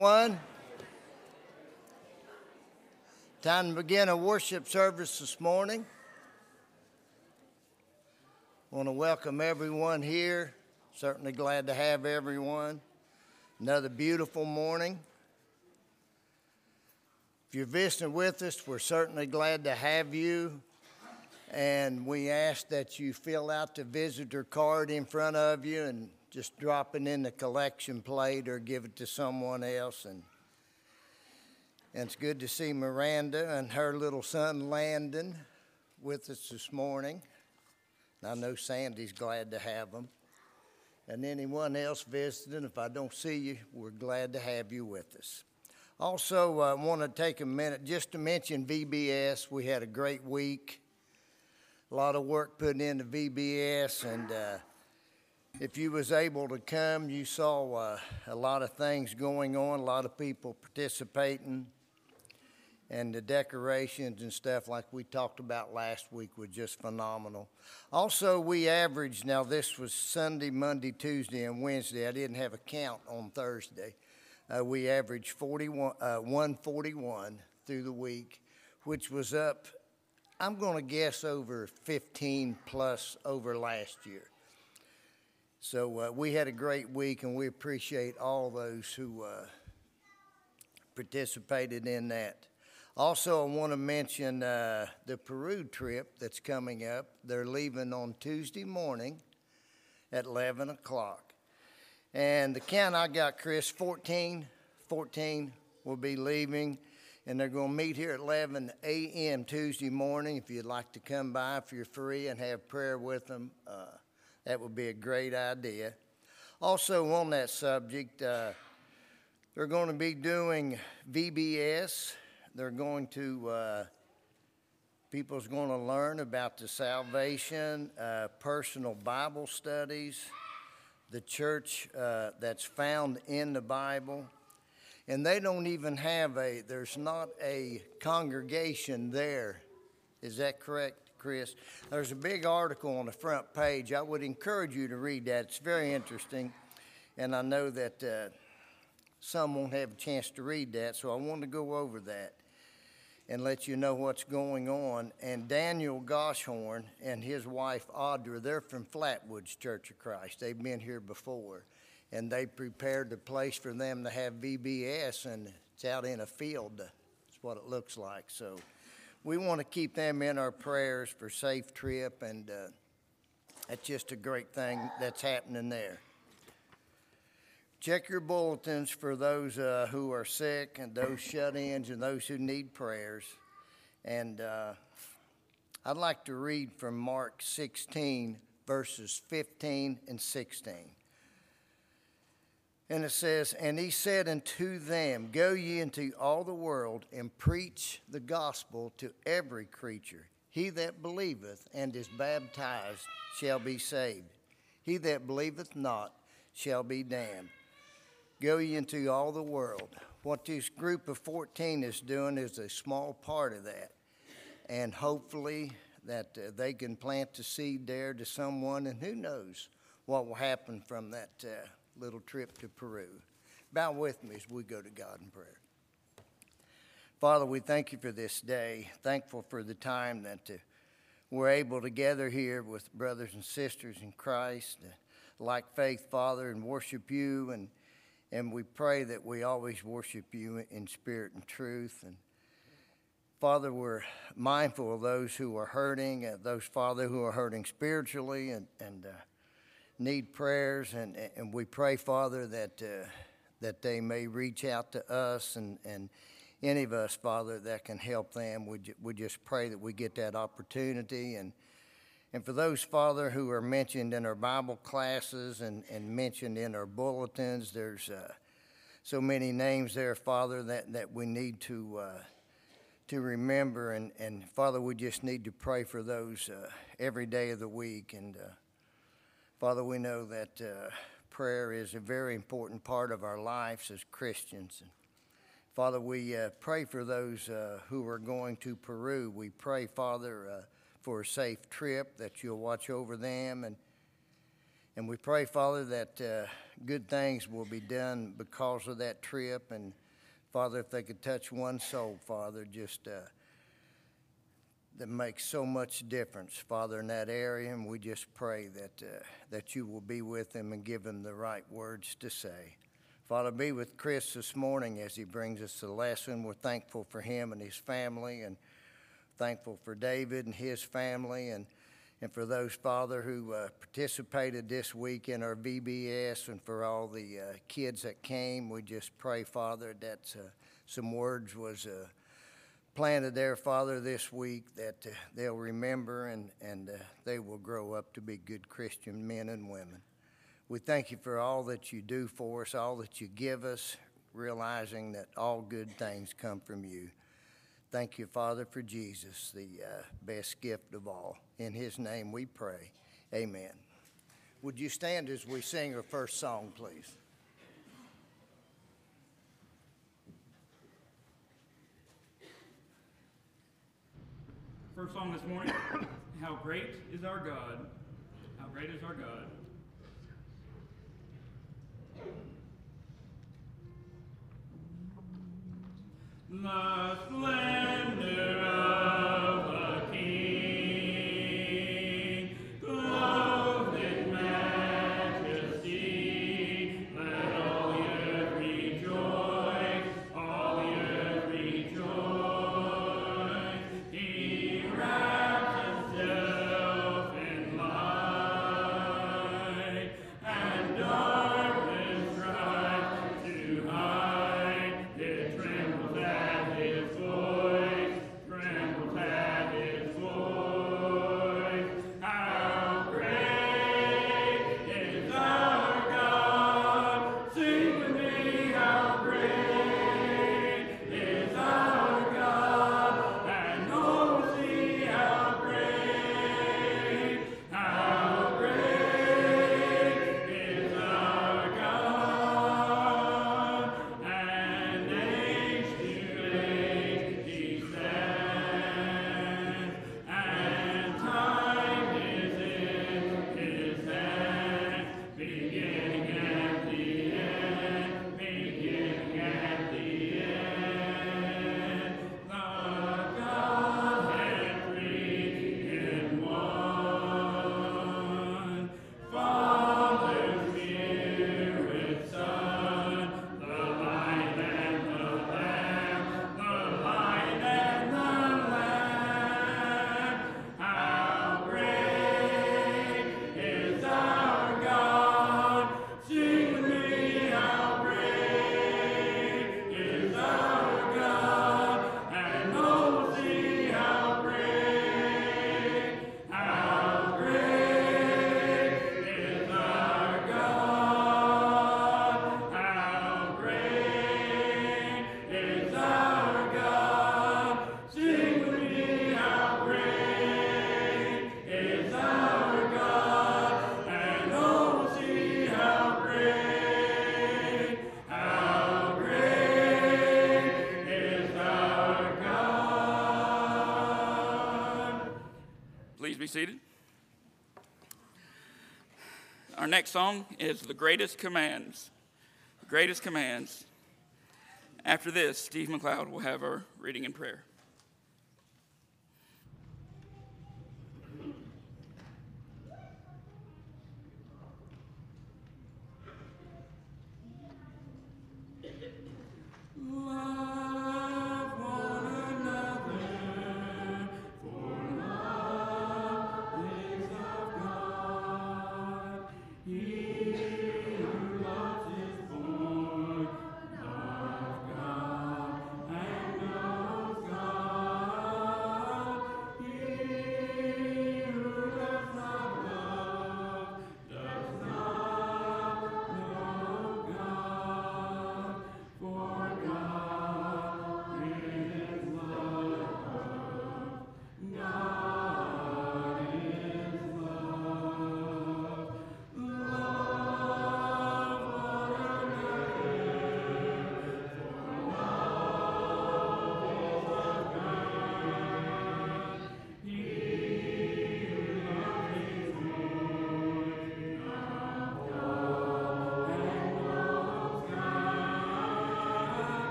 One. Time to begin a worship service this morning. I Want to welcome everyone here. Certainly glad to have everyone. Another beautiful morning. If you're visiting with us, we're certainly glad to have you. And we ask that you fill out the visitor card in front of you and just drop it in the collection plate or give it to someone else. And, and it's good to see Miranda and her little son Landon with us this morning. And I know Sandy's glad to have them. And anyone else visiting, if I don't see you, we're glad to have you with us. Also, I uh, want to take a minute just to mention VBS. We had a great week, a lot of work put into VBS, and uh, if you was able to come, you saw uh, a lot of things going on, a lot of people participating, and the decorations and stuff like we talked about last week was just phenomenal. Also, we averaged, now this was Sunday, Monday, Tuesday, and Wednesday. I didn't have a count on Thursday. Uh, we averaged 41, uh, 141 through the week, which was up, I'm going to guess, over 15 plus over last year. So uh, we had a great week, and we appreciate all those who uh, participated in that. Also, I want to mention uh, the Peru trip that's coming up. They're leaving on Tuesday morning at 11 o'clock. And the count I got, Chris, 14, 14 will be leaving. And they're going to meet here at 11 a.m. Tuesday morning. If you'd like to come by, if you're free, and have prayer with them, uh, that would be a great idea. Also, on that subject, uh, they're going to be doing VBS. They're going to, uh, people's going to learn about the salvation, uh, personal Bible studies, the church uh, that's found in the Bible. And they don't even have a, there's not a congregation there. Is that correct? Chris. There's a big article on the front page. I would encourage you to read that. It's very interesting, and I know that uh, some won't have a chance to read that, so I want to go over that and let you know what's going on. And Daniel Goshorn and his wife Audra, they're from Flatwoods Church of Christ. They've been here before, and they prepared the place for them to have VBS, and it's out in a field. That's what it looks like. So we want to keep them in our prayers for safe trip, and uh, that's just a great thing that's happening there. Check your bulletins for those uh, who are sick and those shut-ins and those who need prayers. And uh, I'd like to read from Mark 16, verses 15 and 16. And it says, And he said unto them, Go ye into all the world and preach the gospel to every creature. He that believeth and is baptized shall be saved. He that believeth not shall be damned. Go ye into all the world. What this group of 14 is doing is a small part of that. And hopefully that uh, they can plant the seed there to someone, and who knows what will happen from that. Uh, little trip to Peru. Bow with me as we go to God in prayer. Father, we thank you for this day. Thankful for the time that uh, we're able to gather here with brothers and sisters in Christ, uh, like faith, Father, and worship you. And, and we pray that we always worship you in spirit and truth. And Father, we're mindful of those who are hurting, uh, those, Father, who are hurting spiritually and, and uh, need prayers, and, and we pray, Father, that, uh, that they may reach out to us and, and any of us, Father, that can help them. We, we just pray that we get that opportunity. And, and for those, Father, who are mentioned in our Bible classes and, and mentioned in our bulletins, there's uh, so many names there, Father, that, that we need to, uh, to remember. And, and Father, we just need to pray for those uh, every day of the week. And uh, Father, we know that uh, prayer is a very important part of our lives as Christians. And Father, we uh, pray for those uh, who are going to Peru. We pray, Father, uh, for a safe trip, that you'll watch over them and And we pray, Father, that uh, good things will be done because of that trip. And Father, if they could touch one soul, Father, just uh, that makes so much difference, Father, in that area. And we just pray that uh, that you will be with them and give them the right words to say. Father, be with Chris this morning as he brings us the lesson. We're thankful for him and his family, and thankful for David and his family, and and for those, Father, who uh, participated this week in our VBS, and for all the uh, kids that came, we just pray, Father, that uh, some words was uh, planted there, Father, this week that uh, they'll remember and, and uh, they will grow up to be good Christian men and women. We thank you for all that you do for us, all that you give us, realizing that all good things come from you. Thank you, Father, for Jesus, the uh, best gift of all. In his name we pray. Amen. Would you stand as we sing our first song, please? First song this morning How Great is Our God! How Great is Our God! The splendor of next song is The Greatest Commands. The Greatest Commands. After this, Steve McLeod will have our reading and prayer.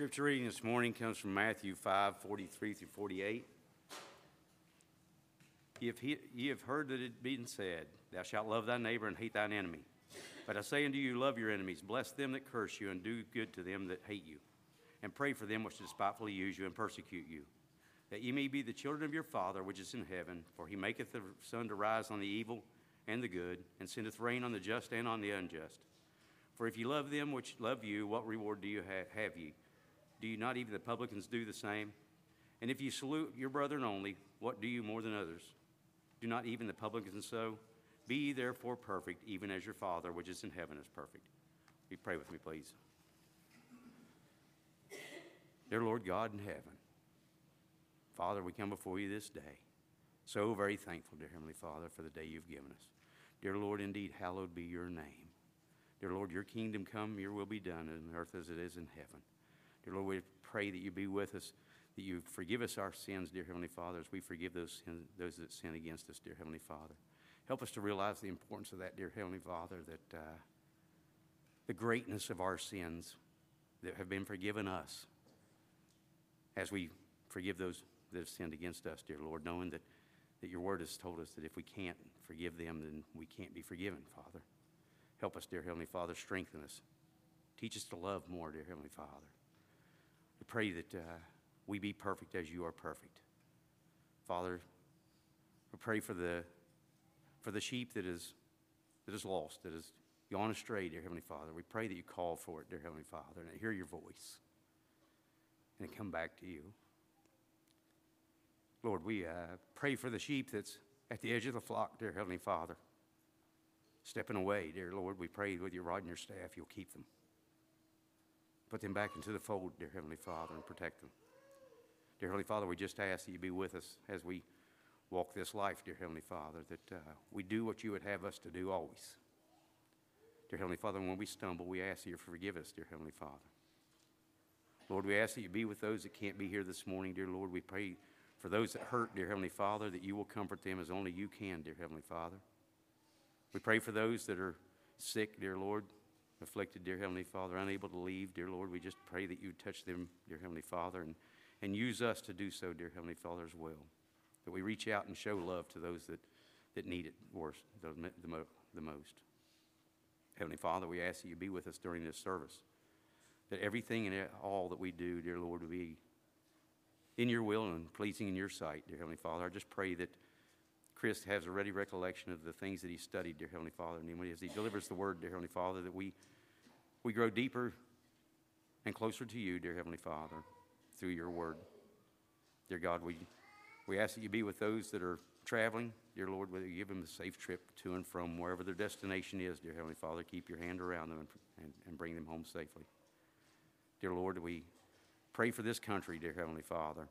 Scripture reading this morning comes from Matthew 5 43 through 48. Ye have, he, ye have heard that it being said, Thou shalt love thy neighbor and hate thine enemy. But I say unto you, love your enemies, bless them that curse you, and do good to them that hate you. And pray for them which despitefully use you and persecute you, that ye may be the children of your Father which is in heaven. For he maketh the sun to rise on the evil and the good, and sendeth rain on the just and on the unjust. For if ye love them which love you, what reward do you ha- have ye? Do you not even the publicans do the same? And if you salute your brethren only, what do you more than others? Do not even the publicans so? Be ye therefore perfect, even as your Father which is in heaven is perfect. We pray with me, please. Dear Lord God in heaven, Father, we come before you this day. So very thankful, dear Heavenly Father, for the day you've given us. Dear Lord, indeed, hallowed be your name. Dear Lord, your kingdom come, your will be done on earth as it is in heaven. Dear Lord, we pray that you be with us, that you forgive us our sins, dear Heavenly Father, as we forgive those, sin, those that sin against us, dear Heavenly Father. Help us to realize the importance of that, dear Heavenly Father, that uh, the greatness of our sins that have been forgiven us as we forgive those that have sinned against us, dear Lord, knowing that, that your word has told us that if we can't forgive them, then we can't be forgiven, Father. Help us, dear Heavenly Father, strengthen us. Teach us to love more, dear Heavenly Father. We pray that uh, we be perfect as you are perfect. Father, we pray for the, for the sheep that is, that is lost, that is gone astray, dear Heavenly Father. We pray that you call for it, dear Heavenly Father, and I hear your voice and I come back to you. Lord, we uh, pray for the sheep that's at the edge of the flock, dear Heavenly Father. Stepping away, dear Lord, we pray with your rod and your staff, you'll keep them. Put them back into the fold, dear Heavenly Father, and protect them. Dear Heavenly Father, we just ask that you be with us as we walk this life, dear Heavenly Father, that uh, we do what you would have us to do always. Dear Heavenly Father, when we stumble, we ask that you forgive us, dear Heavenly Father. Lord, we ask that you be with those that can't be here this morning, dear Lord. We pray for those that hurt, dear Heavenly Father, that you will comfort them as only you can, dear Heavenly Father. We pray for those that are sick, dear Lord, afflicted, dear Heavenly Father, unable to leave, dear Lord. We just pray that you touch them, dear Heavenly Father, and, and use us to do so, dear Heavenly Father, as well. That we reach out and show love to those that, that need it worst, the, the, the most. Heavenly Father, we ask that you be with us during this service. That everything and all that we do, dear Lord, will be in your will and pleasing in your sight, dear Heavenly Father. I just pray that Chris has a ready recollection of the things that he studied, dear Heavenly Father. And as he delivers the word, dear Heavenly Father, that we, we grow deeper and closer to you, dear Heavenly Father, through your word. Dear God, we, we ask that you be with those that are traveling. Dear Lord, whether you give them a safe trip to and from wherever their destination is, dear Heavenly Father, keep your hand around them and, and, and bring them home safely. Dear Lord, we pray for this country, dear Heavenly Father.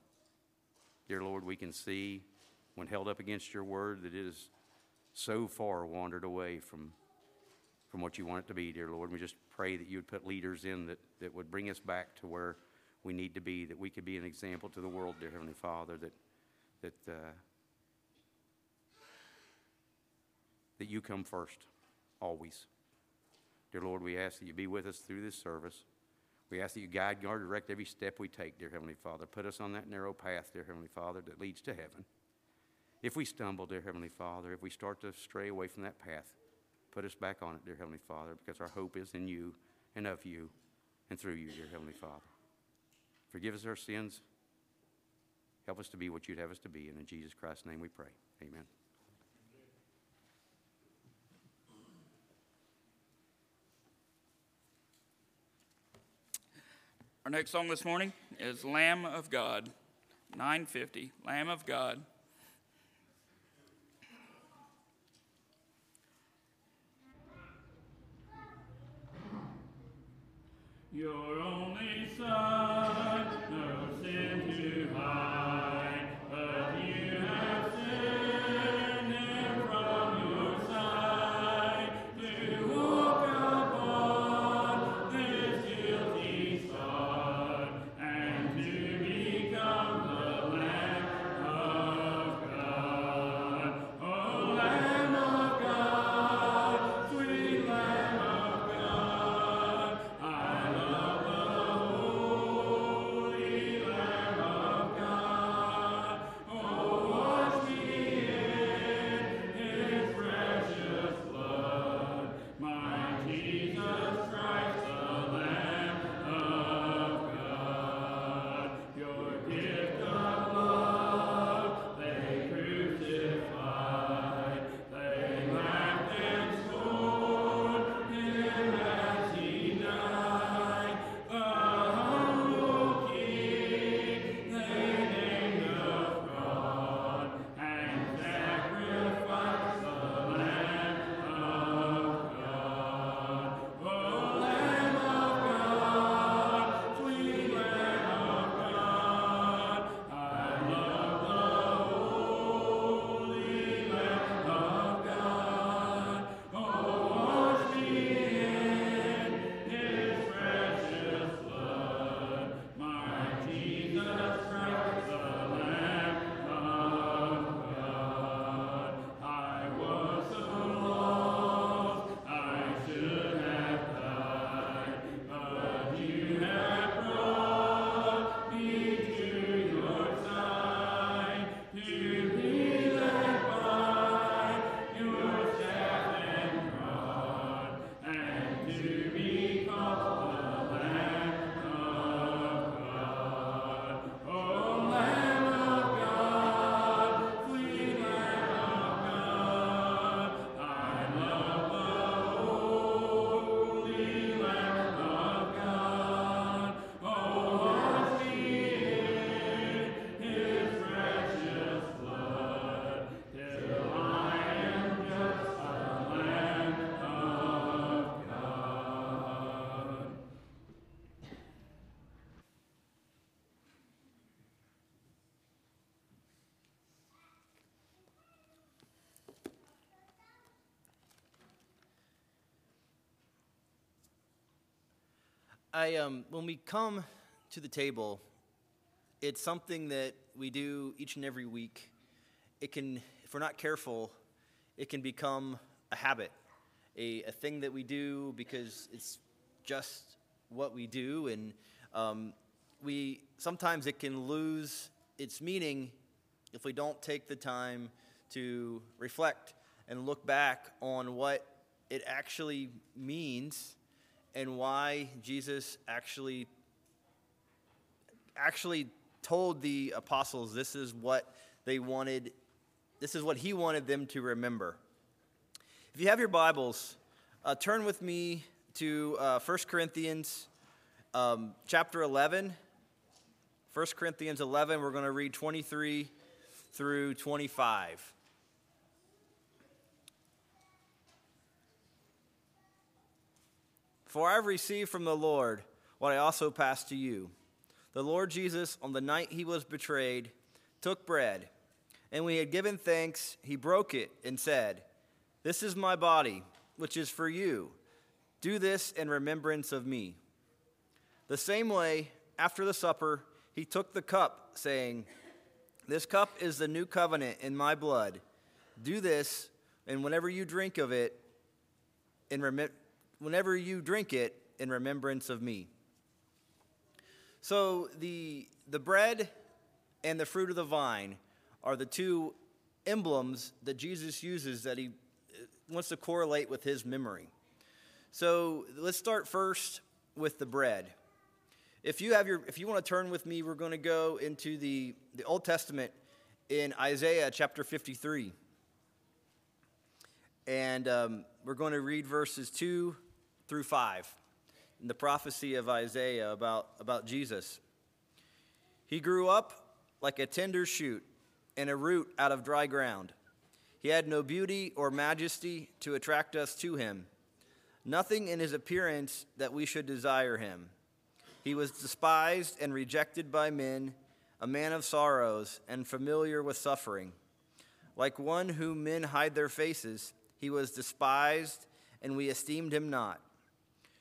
Dear Lord, we can see when held up against your word that it is so far wandered away from, from what you want it to be, dear Lord. We just pray that you would put leaders in that, that would bring us back to where we need to be, that we could be an example to the world, dear Heavenly Father, that, that, uh, that you come first, always. Dear Lord, we ask that you be with us through this service. We ask that you guide, guard, direct every step we take, dear Heavenly Father. Put us on that narrow path, dear Heavenly Father, that leads to heaven. If we stumble, dear Heavenly Father, if we start to stray away from that path, put us back on it, dear Heavenly Father, because our hope is in you and of you and through you, dear Heavenly Father. Forgive us our sins. Help us to be what you'd have us to be. And in Jesus Christ's name we pray. Amen. Our next song this morning is Lamb of God, 950, Lamb of God. Your only Son, I um, when we come to the table, it's something that we do each and every week. It can, if we're not careful, it can become a habit, a, a thing that we do because it's just what we do, and um, we sometimes it can lose its meaning if we don't take the time to reflect and look back on what it actually means and why Jesus actually actually told the apostles this is what they wanted this is what he wanted them to remember. If you have your Bibles, uh, turn with me to uh, 1 Corinthians um, chapter 11. 1 Corinthians 11, we're going to read 23 through 25. For I have received from the Lord what I also pass to you. The Lord Jesus, on the night he was betrayed, took bread, and when he had given thanks, he broke it and said, This is my body, which is for you. Do this in remembrance of me. The same way, after the supper, he took the cup, saying, This cup is the new covenant in my blood. Do this, and whenever you drink of it, in rem- whenever you drink it, in remembrance of me. So the the bread and the fruit of the vine are the two emblems that Jesus uses that he uh, wants to correlate with his memory. So let's start first with the bread. If you have your, if you want to turn with me, we're going to go into the, the Old Testament in Isaiah chapter 53. And um, we're going to read verses 2 through 5 in the prophecy of Isaiah about, about Jesus. He grew up like a tender shoot and a root out of dry ground. He had no beauty or majesty to attract us to him, nothing in his appearance that we should desire him. He was despised and rejected by men, a man of sorrows and familiar with suffering. Like one whom men hide their faces, he was despised, and we esteemed him not.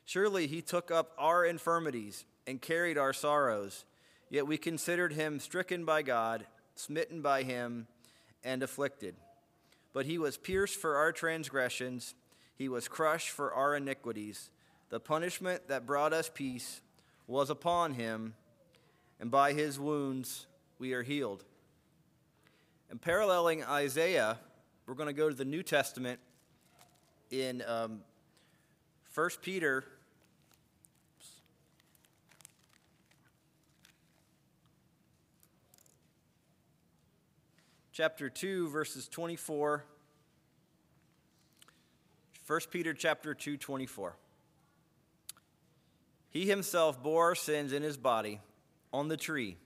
Surely he took up our infirmities and carried our sorrows, yet we considered him stricken by God, smitten by him, and afflicted. But he was pierced for our transgressions, he was crushed for our iniquities. The punishment that brought us peace was upon him, and by his wounds we are healed. And paralleling Isaiah, we're going to go to the New Testament in um, 1 Peter. Chapter 2, verses 24. 1 Peter chapter 2, 24. He himself bore our sins in his body on the tree,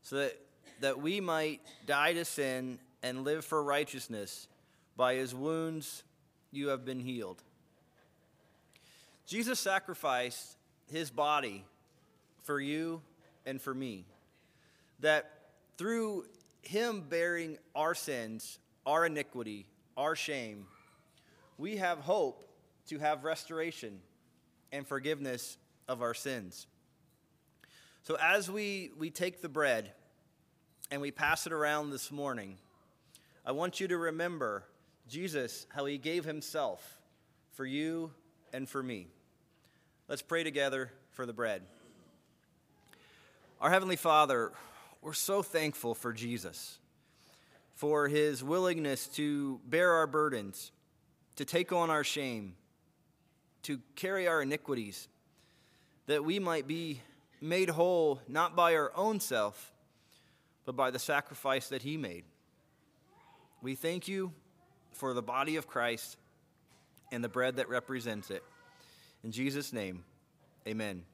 so that, that we might die to sin and live for righteousness. By his wounds you have been healed. Jesus sacrificed his body for you and for me. That through him bearing our sins, our iniquity, our shame, we have hope to have restoration and forgiveness of our sins. So, as we, we take the bread and we pass it around this morning, I want you to remember Jesus, how he gave himself for you and for me. Let's pray together for the bread. Our Heavenly Father, we're so thankful for Jesus, for his willingness to bear our burdens, to take on our shame, to carry our iniquities that we might be made whole not by our own self, but by the sacrifice that he made. We thank you for the body of Christ and the bread that represents it. In Jesus' name, amen.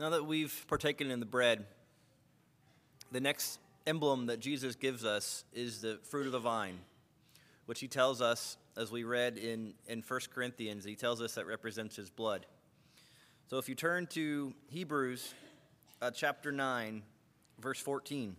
Now that we've partaken in the bread, the next emblem that Jesus gives us is the fruit of the vine, which he tells us, as we read in, in 1 Corinthians, he tells us that represents his blood. So if you turn to Hebrews uh, chapter 9, verse 14.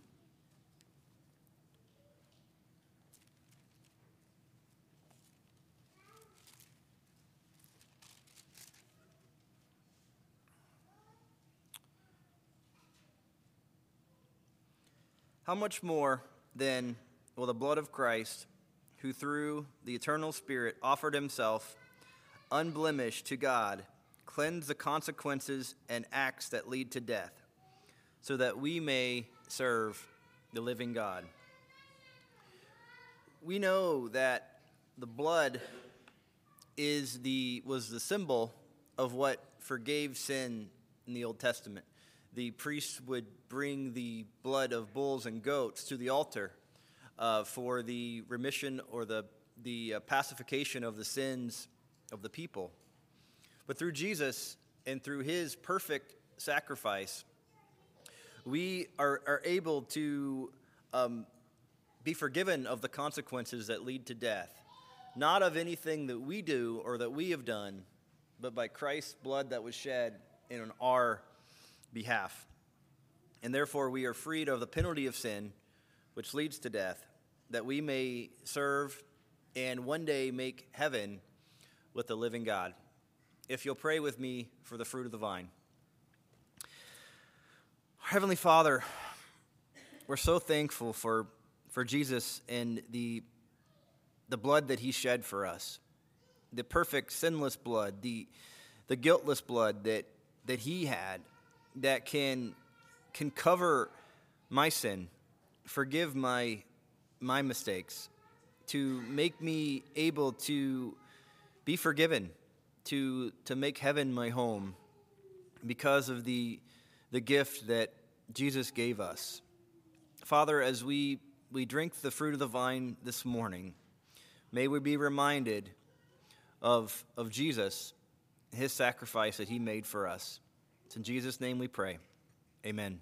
How much more then will the blood of Christ, who through the eternal Spirit offered himself unblemished to God, cleanse the consequences and acts that lead to death, so that we may serve the living God? We know that the blood is the, was the symbol of what forgave sin in the Old Testament the priests would bring the blood of bulls and goats to the altar uh, for the remission or the, the uh, pacification of the sins of the people. But through Jesus and through his perfect sacrifice, we are, are able to um, be forgiven of the consequences that lead to death, not of anything that we do or that we have done, but by Christ's blood that was shed in our behalf. And therefore, we are freed of the penalty of sin, which leads to death, that we may serve and one day make heaven with the living God. If you'll pray with me for the fruit of the vine. Heavenly Father, we're so thankful for, for Jesus and the, the blood that he shed for us, the perfect, sinless blood, the, the guiltless blood that, that he had that can can cover my sin, forgive my my mistakes, to make me able to be forgiven, to to make heaven my home because of the the gift that Jesus gave us. Father, as we we drink the fruit of the vine this morning, may we be reminded of, of Jesus, his sacrifice that he made for us. It's in Jesus' name we pray. Amen.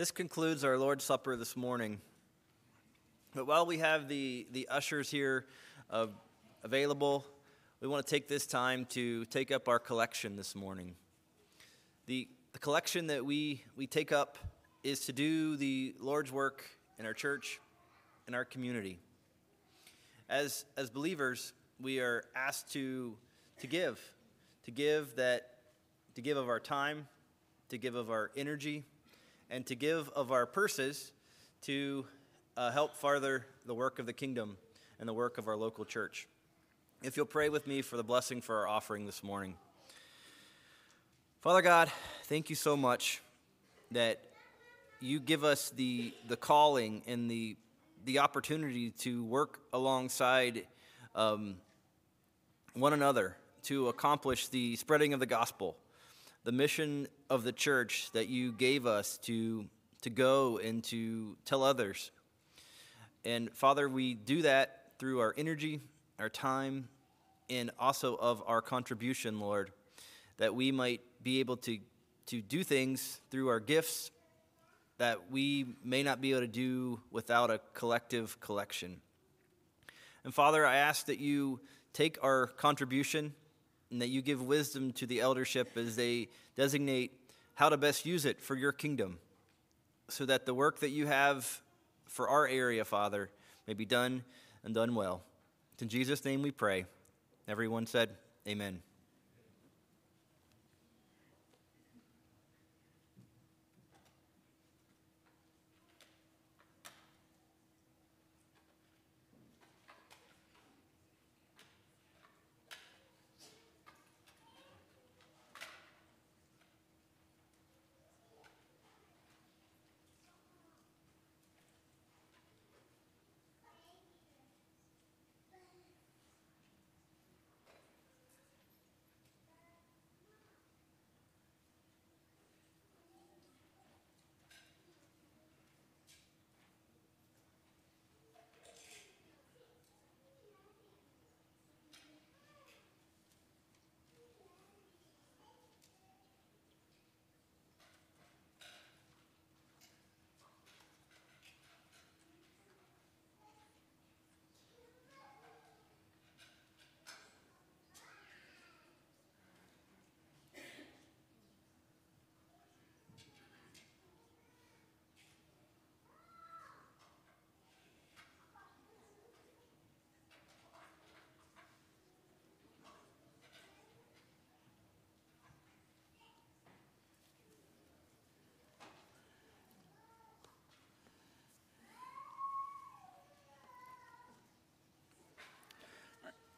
This concludes our Lord's Supper this morning. But while we have the, the ushers here uh, available, we want to take this time to take up our collection this morning. The, the collection that we, we take up is to do the Lord's work in our church, in our community. As, as believers, we are asked to, to give, to give that, to give of our time, to give of our energy, and to give of our purses to uh, help further the work of the kingdom and the work of our local church. If you'll pray with me for the blessing for our offering this morning. Father God, thank you so much that you give us the, the calling and the, the opportunity to work alongside um, one another to accomplish the spreading of the gospel the mission of the church that you gave us to, to go and to tell others. And Father, we do that through our energy, our time, and also of our contribution, Lord, that we might be able to, to do things through our gifts that we may not be able to do without a collective collection. And Father, I ask that you take our contribution and that you give wisdom to the eldership as they designate how to best use it for your kingdom, so that the work that you have for our area, Father, may be done and done well. In Jesus' name we pray. Everyone said, Amen.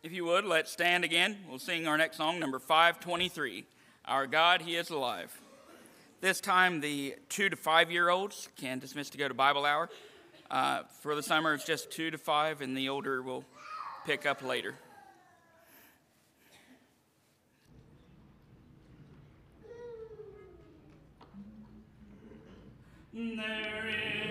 If you would, let's stand again. We'll sing our next song, number 523 Our God, He is Alive. This time, the two to five year olds can dismiss to go to Bible hour. Uh, for the summer, it's just two to five, and the older will pick up later. There is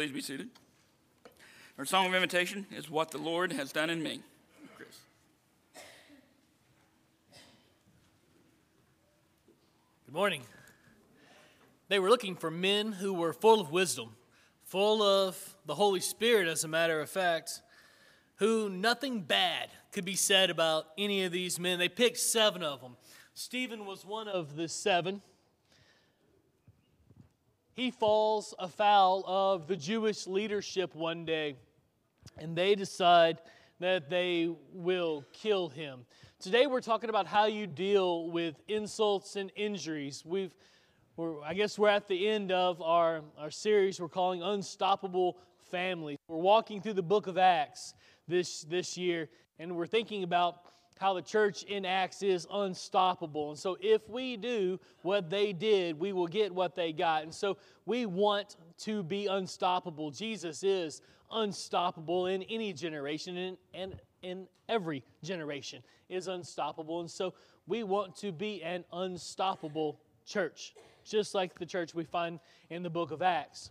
please be seated. Our song of invitation is What the Lord Has Done in Me. Chris. Good morning. They were looking for men who were full of wisdom, full of the Holy Spirit, as a matter of fact, who nothing bad could be said about any of these men. They picked seven of them. Stephen was one of the seven. He falls afoul of the Jewish leadership one day and they decide that they will kill him. Today we're talking about how you deal with insults and injuries. We've I guess we're at the end of our, our series we're calling Unstoppable Families. We're walking through the book of Acts this, this year, and we're thinking about how the church in Acts is unstoppable. And so, if we do what they did, we will get what they got. And so, we want to be unstoppable. Jesus is unstoppable in any generation and, and in every generation is unstoppable. And so we want to be an unstoppable church, just like the church we find in the book of Acts.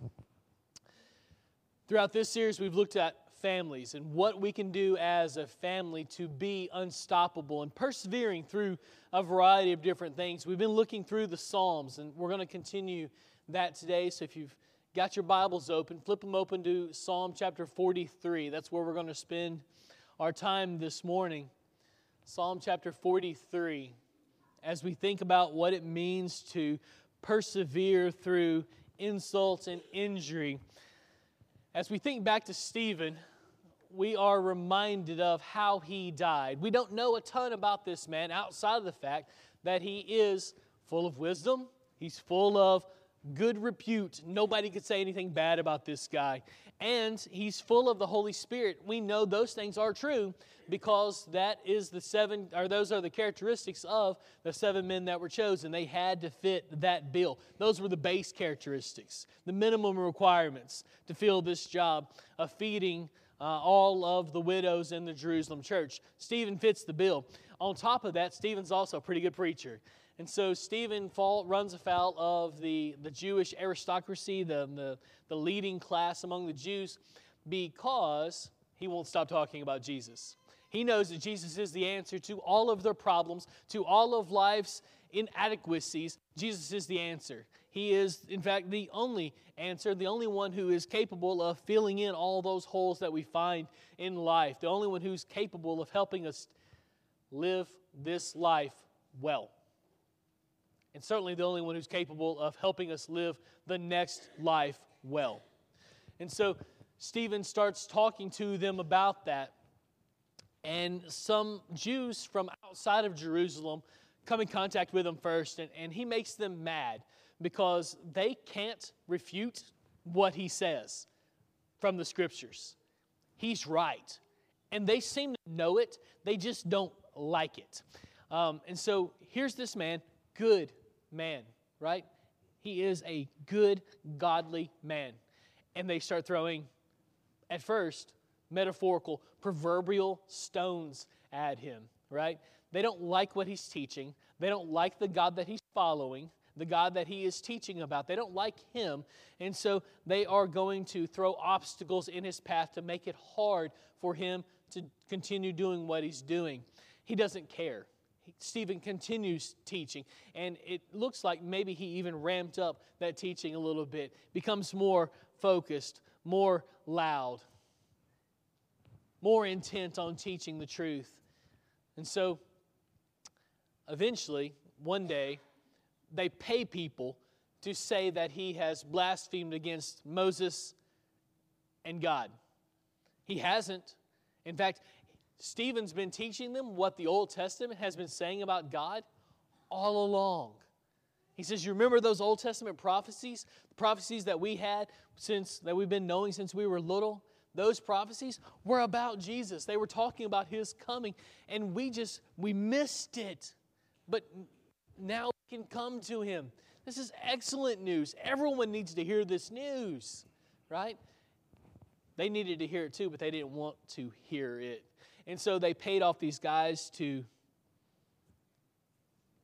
Throughout this series, we've looked at families and what we can do as a family to be unstoppable and persevering through a variety of different things. We've been looking through the Psalms, and we're going to continue that today. So if you've got your Bibles open, flip them open to Psalm chapter 43. That's where we're going to spend our time this morning. Psalm chapter 43, as we think about what it means to persevere through insults and injury. As we think back to Stephen, we are reminded of how he died. We don't know a ton about this man outside of the fact that he is full of wisdom, he's full of good repute. Nobody could say anything bad about this guy. And he's full of the Holy Spirit. We know those things are true because that is the seven, or those are the characteristics of the seven men that were chosen. They had to fit that bill. Those were the base characteristics, the minimum requirements to fill this job of feeding uh, all of the widows in the Jerusalem church. Stephen fits the bill. On top of that, Stephen's also a pretty good preacher. And so Stephen fall, runs afoul of the, the Jewish aristocracy, the, the, the leading class among the Jews, because he won't stop talking about Jesus. He knows that Jesus is the answer to all of their problems, to all of life's inadequacies. Jesus is the answer. He is, in fact, the only answer, the only one who is capable of filling in all those holes that we find in life, the only one who's capable of helping us live this life well and certainly the only one who's capable of helping us live the next life well. And so Stephen starts talking to them about that. And some Jews from outside of Jerusalem come in contact with him first, and, and he makes them mad because they can't refute what he says from the scriptures. He's right. And they seem to know it, they just don't like it. Um, and so here's this man, good man, right? He is a good, godly man. And they start throwing, at first, metaphorical, proverbial stones at him, right? They don't like what he's teaching. They don't like the God that he's following, the God that he is teaching about. They don't like him. And so they are going to throw obstacles in his path to make it hard for him to continue doing what he's doing. He doesn't care. Stephen continues teaching, and it looks like maybe he even ramped up that teaching a little bit, becomes more focused, more loud, more intent on teaching the truth. And so, eventually, one day, they pay people to say that he has blasphemed against Moses and God. He hasn't. In fact, Stephen's been teaching them what the Old Testament has been saying about God all along. He says, You remember those Old Testament prophecies? The prophecies that we had since that we've been knowing since we were little? Those prophecies were about Jesus. They were talking about his coming, and we just we missed it. But now we can come to him. This is excellent news. Everyone needs to hear this news, right? They needed to hear it too, but they didn't want to hear it. And so they paid off these guys to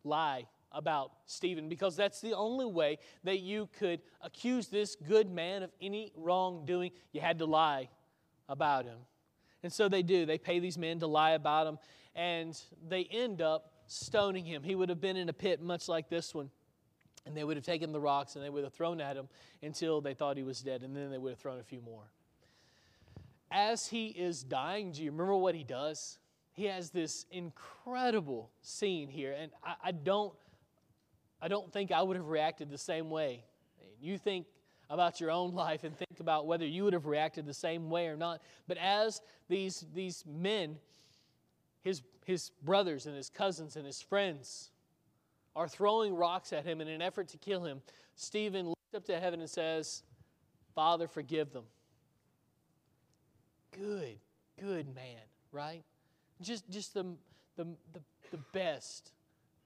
lie about Stephen because that's the only way that you could accuse this good man of any wrongdoing. You had to lie about him. And so they do. They pay these men to lie about him, and they end up stoning him. He would have been in a pit much like this one. And they would have taken the rocks and they would have thrown at him until they thought he was dead, and then they would have thrown a few more. As he is dying, do you remember what he does? He has this incredible scene here, and I, I don't, I don't think I would have reacted the same way. You think about your own life and think about whether you would have reacted the same way or not. But as these, these men, his, his brothers and his cousins and his friends, are throwing rocks at him in an effort to kill him, Stephen looks up to heaven and says, Father, forgive them. Good, good man, right? Just, just the, the, the, the best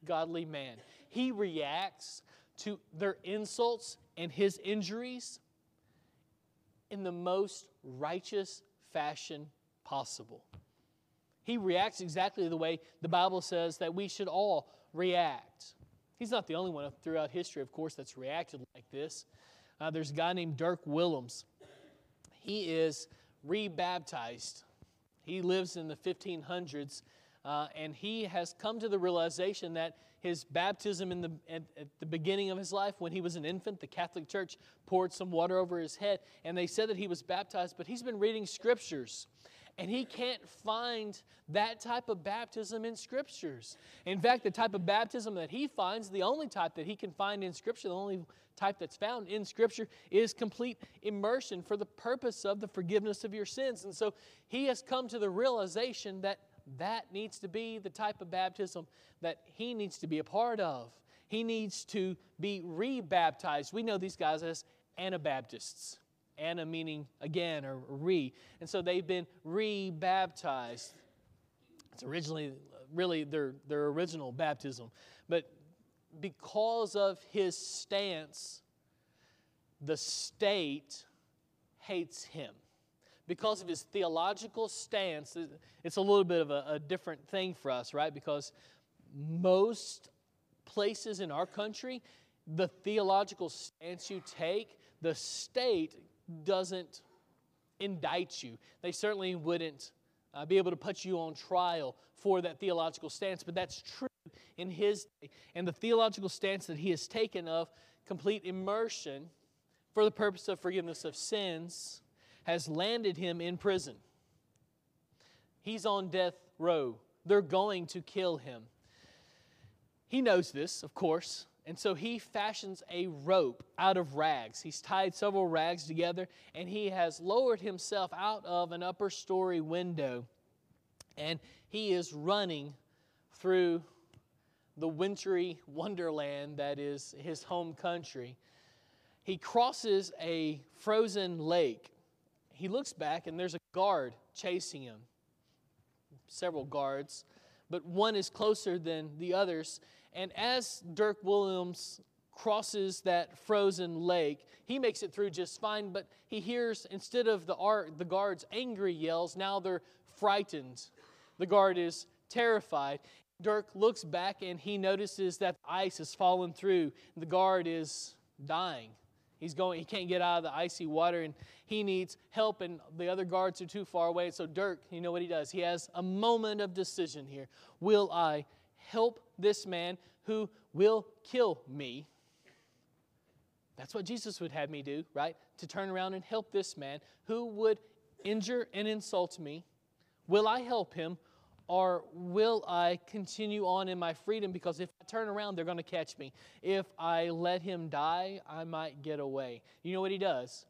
godly man. He reacts to their insults and his injuries in the most righteous fashion possible. He reacts exactly the way the Bible says that we should all react. He's not the only one throughout history, of course, that's reacted like this. Uh, there's a guy named Dirk Willems. He is rebaptized. He lives in the 1500s, uh, and he has come to the realization that his baptism in the, at, at, the beginning of his life, when he was an infant, the Catholic Church poured some water over his head, and they said that he was baptized, but he's been reading scriptures and he can't find that type of baptism in scriptures. In fact, the type of baptism that he finds, the only type that he can find in scripture, the only type that's found in scripture is complete immersion for the purpose of the forgiveness of your sins. And so he has come to the realization that that needs to be the type of baptism that he needs to be a part of. He needs to be rebaptized. We know these guys as Anabaptists. Anna meaning again or re. And so they've been rebaptized. It's originally really their, their original baptism. But because of his stance, the state hates him. Because of his theological stance, it's a little bit of a, a different thing for us, right? Because most places in our country, the theological stance you take, the state doesn't indict you. They certainly wouldn't uh, be able to put you on trial for that theological stance, but that's true in his day. And the theological stance that he has taken of complete immersion for the purpose of forgiveness of sins has landed him in prison. He's on death row. They're going to kill him. He knows this, of course. And so he fashions a rope out of rags. He's tied several rags together and he has lowered himself out of an upper story window. And he is running through the wintry wonderland that is his home country. He crosses a frozen lake. He looks back and there's a guard chasing him. Several guards, but one is closer than the others and as Dirk Willems crosses that frozen lake, he makes it through just fine, but he hears, instead of the, art, the guard's angry yells, now they're frightened. The guard is terrified. Dirk looks back and he notices that the ice has fallen through. The guard is dying. He's going, he can't get out of the icy water and he needs help, and the other guards are too far away. So, Dirk, you know what he does? He has a moment of decision here. Will I help this man who will kill me. That's what Jesus would have me do, right? To turn around and help this man who would injure and insult me. Will I help him or will I continue on in my freedom? Because if I turn around, they're going to catch me. If I let him die, I might get away. You know what he does?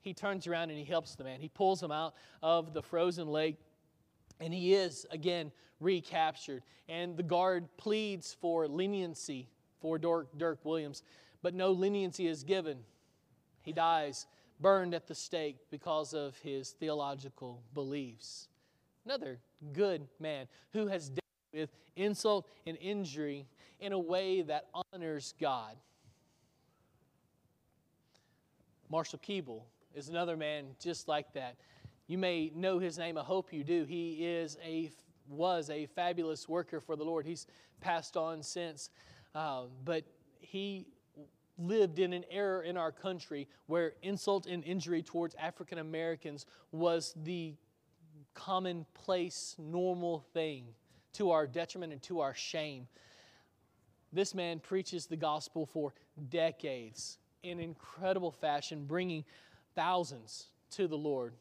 He turns around and he helps the man. He pulls him out of the frozen lake and he is, again, recaptured. And the guard pleads for leniency for Dirk, Dirk Willems, but no leniency is given. He dies burned at the stake because of his theological beliefs. Another good man who has dealt with insult and injury in a way that honors God. Marshall Keeble is another man just like that. You may know his name. I hope you do. He is a was a fabulous worker for the Lord. He's passed on since. uh, but he lived in an era in our country where insult and injury towards African Americans was the commonplace, normal thing to our detriment and to our shame. This man preaches the gospel for decades in incredible fashion, bringing thousands to the Lord.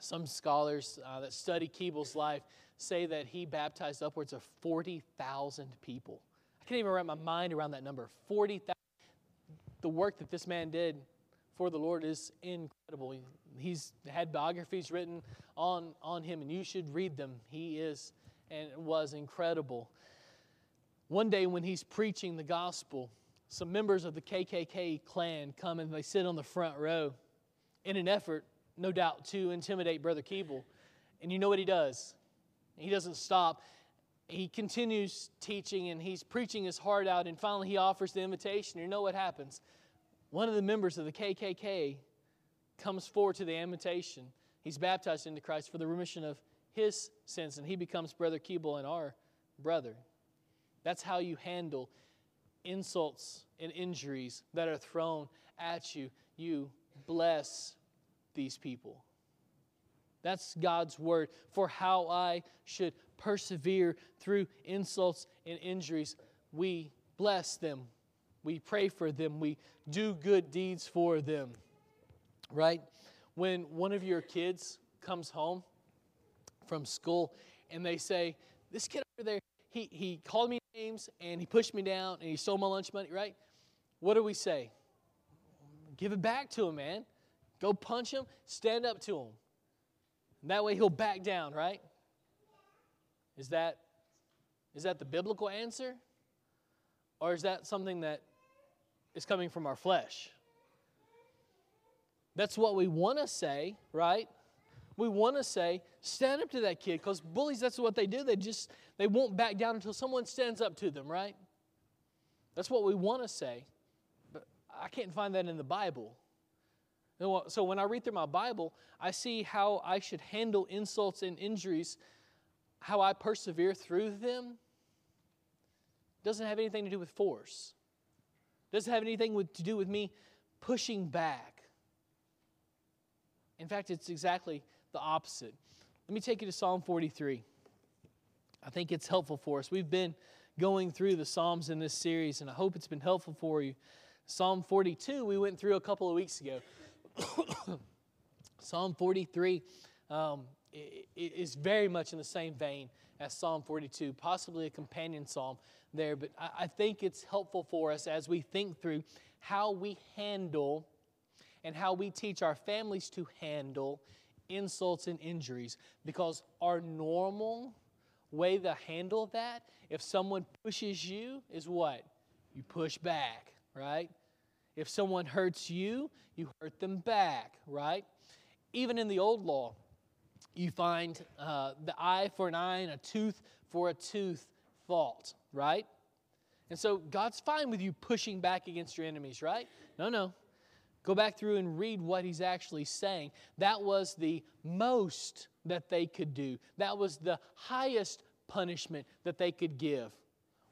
Some scholars uh, that study Keeble's life say that he baptized upwards of 40,000 people. I can't even wrap my mind around that number 40,000. The work that this man did for the Lord is incredible. He's had biographies written on, on him, and you should read them. He is and was incredible. One day, when he's preaching the gospel, some members of the KKK clan come and they sit on the front row in an effort, no doubt, to intimidate Brother Keeble. And you know what he does? He doesn't stop. He continues teaching and he's preaching his heart out, and finally he offers the invitation. You know what happens? One of the members of the KKK comes forward to the invitation. He's baptized into Christ for the remission of his sins, and he becomes Brother Keeble and our brother. That's how you handle insults and injuries that are thrown at you. You bless these people. That's God's word for how I should persevere through insults and injuries. We bless them, we pray for them, we do good deeds for them. Right? When one of your kids comes home from school and they say, This kid over there, he, he called me names and he pushed me down and he stole my lunch money, right? What do we say? Give it back to him, man. Go punch him, stand up to him. And that way he'll back down, right? Is that is that the biblical answer? Or is that something that is coming from our flesh? That's what we want to say, right? We want to say, stand up to that kid, because bullies, that's what they do. They just, they won't back down until someone stands up to them, right? That's what we want to say. But I can't find that in the Bible. So when I read through my Bible, I see how I should handle insults and injuries, how I persevere through them. It doesn't have anything to do with force. It doesn't have anything with, to do with me pushing back. In fact, it's exactly the opposite. Let me take you to Psalm 43. I think it's helpful for us. We've been going through the Psalms in this series, and I hope it's been helpful for you. Psalm 42, we went through a couple of weeks ago. Psalm 43 um, is very much in the same vein as Psalm 42, possibly a companion psalm there, but I think it's helpful for us as we think through how we handle and how we teach our families to handle insults and injuries because our normal way to handle that, if someone pushes you, is what? You push back, right? If someone hurts you, you hurt them back, right? Even in the old law, you find uh, the eye for an eye and a tooth for a tooth fault, right? And so God's fine with you pushing back against your enemies, right? No, no. Go back through and read what he's actually saying. That was the most that they could do, that was the highest punishment that they could give.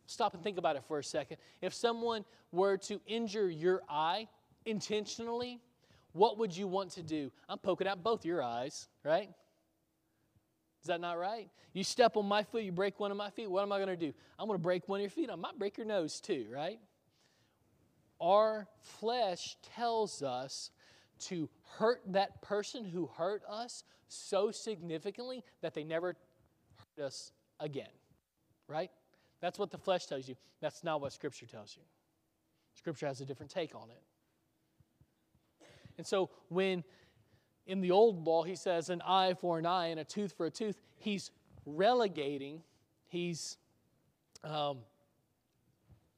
Stop and think about it for a second. If someone were to injure your eye intentionally, what would you want to do? I'm poking out both your eyes, right? Is that not right? You step on my foot, you break one of my feet. What am I going to do? I'm going to break one of your feet. I might break your nose too, right? Our flesh tells us to hurt that person who hurt us so significantly that they never hurt us again, right? That's what the flesh tells you. That's not what Scripture tells you. Scripture has a different take on it. And so when in the old law he says an eye for an eye and a tooth for a tooth, he's relegating, he's um,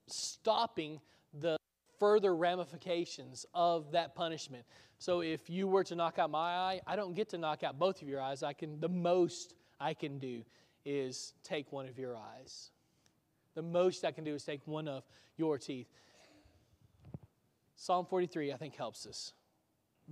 stopping the further ramifications of that punishment. So if you were to knock out my eye, I don't get to knock out both of your eyes. I can the most I can do is take one of your eyes. The most I can do is take one of your teeth. Psalm 43, I think, helps us.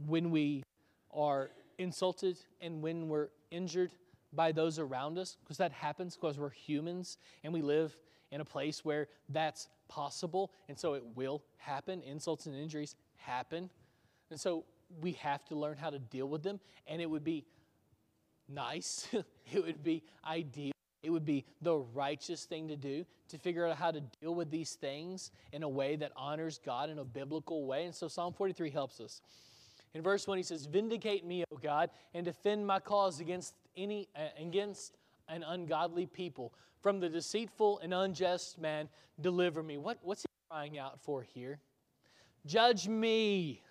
When we are insulted and when we're injured by those around us, because that happens because we're humans and we live in a place where that's possible. And so it will happen. Insults and injuries happen. And so we have to learn how to deal with them. And it would be nice, it would be ideal, it would be the righteous thing to do to figure out how to deal with these things in a way that honors God in a biblical way. And so Psalm 43 helps us. In verse 1, he says, Vindicate me, O God, and defend my cause against any uh, against an ungodly people. From the deceitful and unjust man, deliver me. What, what's he crying out for here? Judge me.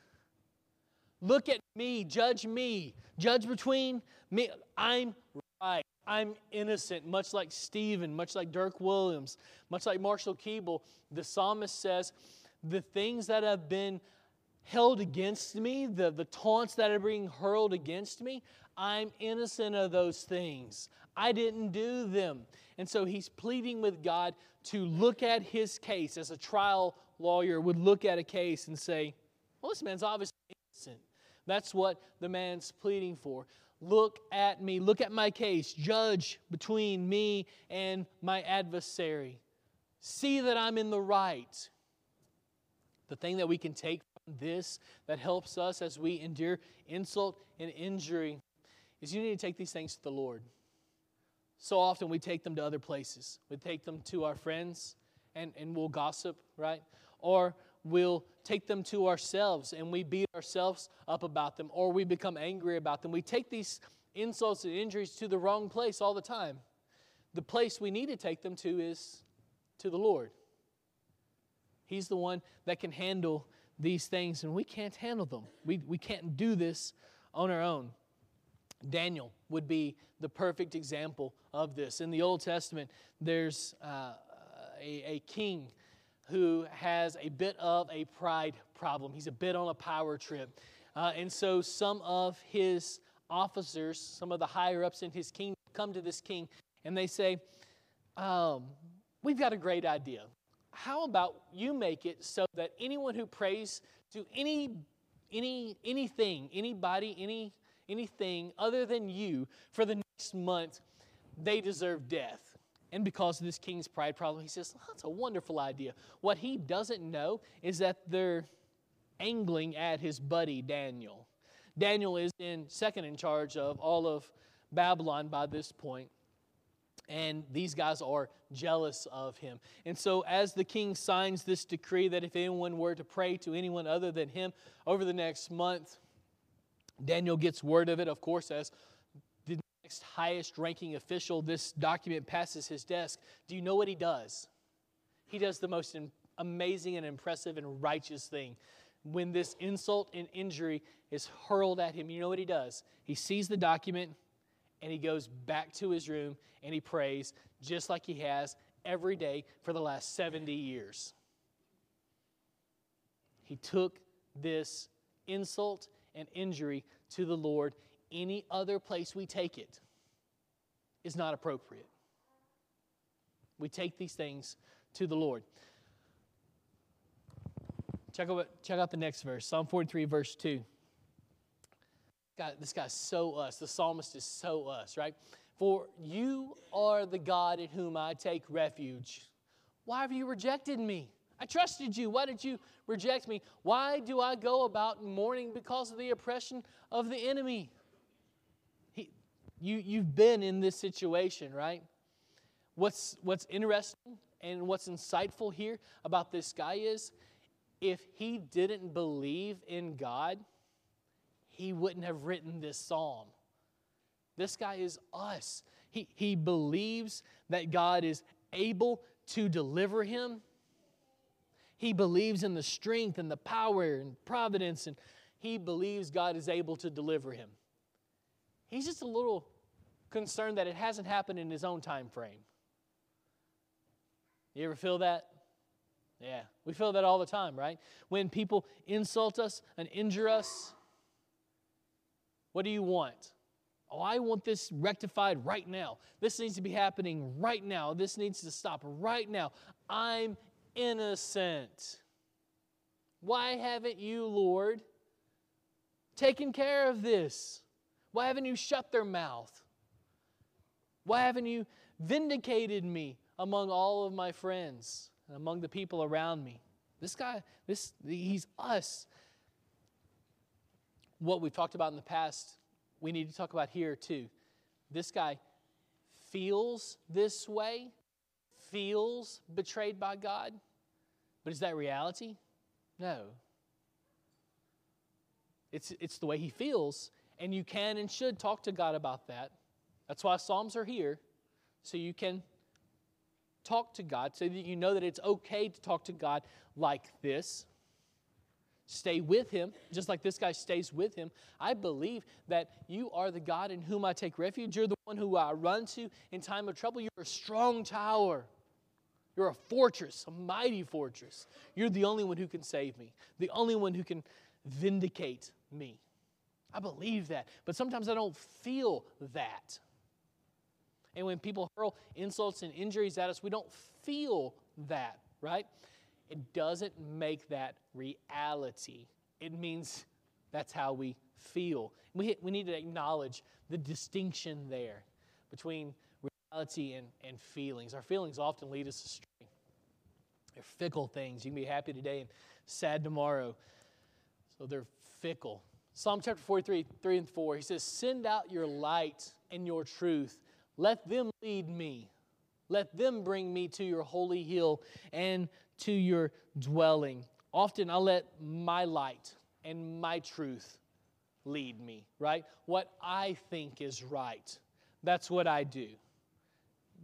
Look at me. Judge me. Judge between me. I'm right. I'm innocent, much like Stephen, much like Dirk Willems, much like Marshall Keeble. The psalmist says, The things that have been held against me, the, the taunts that are being hurled against me, I'm innocent of those things. I didn't do them. And so he's pleading with God to look at his case as a trial lawyer would look at a case and say, Well, this man's obviously innocent. That's what the man's pleading for. Look at me, look at my case, judge between me and my adversary. See that I'm in the right. The thing that we can take from this that helps us as we endure insult and injury is you need to take these things to the Lord. So often we take them to other places. We take them to our friends and, and we'll gossip, right? Or we'll take them to ourselves and we beat ourselves up about them or we become angry about them. We take these insults and injuries to the wrong place all the time. The place we need to take them to is to the Lord. He's the one that can handle these things, and we can't handle them. We, we can't do this on our own. Daniel would be the perfect example of this. In the Old Testament, there's uh, a, a king who has a bit of a pride problem. He's a bit on a power trip. Uh, and so some of his officers, some of the higher ups in his kingdom, come to this king and they say, um, We've got a great idea. How about you make it so that anyone who prays to any, any, anything, anybody, any, anything other than you for the next month, they deserve death? And because of this king's pride problem, he says, That's a wonderful idea. What he doesn't know is that they're angling at his buddy Daniel. Daniel is in second in charge of all of Babylon by this point, and these guys are jealous of him. And so, as the king signs this decree that if anyone were to pray to anyone other than him over the next month, Daniel gets word of it, of course, as next highest ranking official, this document passes his desk. Do you know what he does? He does the most amazing and impressive and righteous thing. When this insult and injury is hurled at him, you know what he does? He sees the document and he goes back to his room and he prays just like he has every day for the last 70 years. He took this insult and injury to the Lord any other place we take it is not appropriate. We take these things to the Lord. Check out, check out the next verse Psalm 43, verse 2. God, this guy's so us. The psalmist is so us, right? For you are the God in whom I take refuge. Why have you rejected me? I trusted you. Why did you reject me? Why do I go about mourning because of the oppression of the enemy? You, you've been in this situation, right? What's, what's interesting and what's insightful here about this guy is if he didn't believe in God, he wouldn't have written this psalm. This guy is us. He, he believes that God is able to deliver him. He believes in the strength and the power and providence, and he believes God is able to deliver him. He's just a little concerned that it hasn't happened in his own time frame. You ever feel that? Yeah, we feel that all the time, right? When people insult us and injure us, what do you want? Oh, I want this rectified right now. This needs to be happening right now. This needs to stop right now. I'm innocent. Why haven't you, Lord, taken care of this? Why haven't you shut their mouth? Why haven't you vindicated me? among all of my friends and among the people around me. This guy, this he's us. What we've talked about in the past, we need to talk about here too. This guy feels this way, feels betrayed by God, but is that reality? No. It's, it's the way he feels, and you can and should talk to God about that. That's why Psalms are here, so you can talk to God, so that you know that it's okay to talk to God like this. Stay with Him, just like this guy stays with Him. I believe that you are the God in whom I take refuge. You're the one who I run to in time of trouble. You're a strong tower. You're a fortress, a mighty fortress. You're the only one who can save me, the only one who can vindicate me. I believe that, but sometimes I don't feel that. And when people hurl insults and injuries at us, we don't feel that, right? It doesn't make that reality. It means that's how we feel. We, we need to acknowledge the distinction there between reality and, and feelings. Our feelings often lead us astray. They're fickle things. You can be happy today and sad tomorrow. So they're fickle. Psalm chapter 43, 3 and 4, he says, Send out your light and your truth. Let them lead me. Let them bring me to your holy hill and to your dwelling. Often I let my light and my truth lead me, right? What I think is right. That's what I do.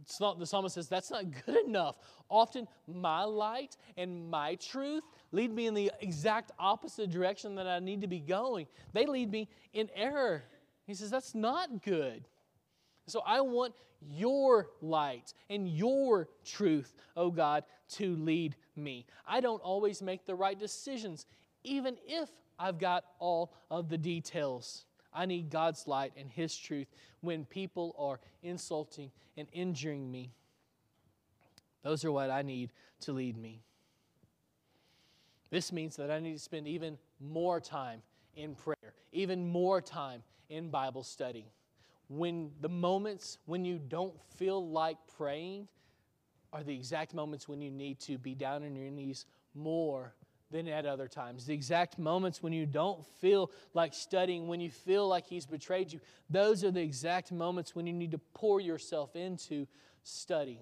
The psalmist says that's not good enough. Often my light and my truth lead me in the exact opposite direction that I need to be going. They lead me in error. He says that's not good. So I want your light and your truth, oh God, to lead me. I don't always make the right decisions, even if I've got all of the details. I need God's light and His truth when people are insulting and injuring me. Those are what I need to lead me. This means that I need to spend even more time in prayer, even more time in Bible study. When the moments when you don't feel like praying are the exact moments when you need to be down on your knees more than at other times. The exact moments when you don't feel like studying, when you feel like He's betrayed you, those are the exact moments when you need to pour yourself into study.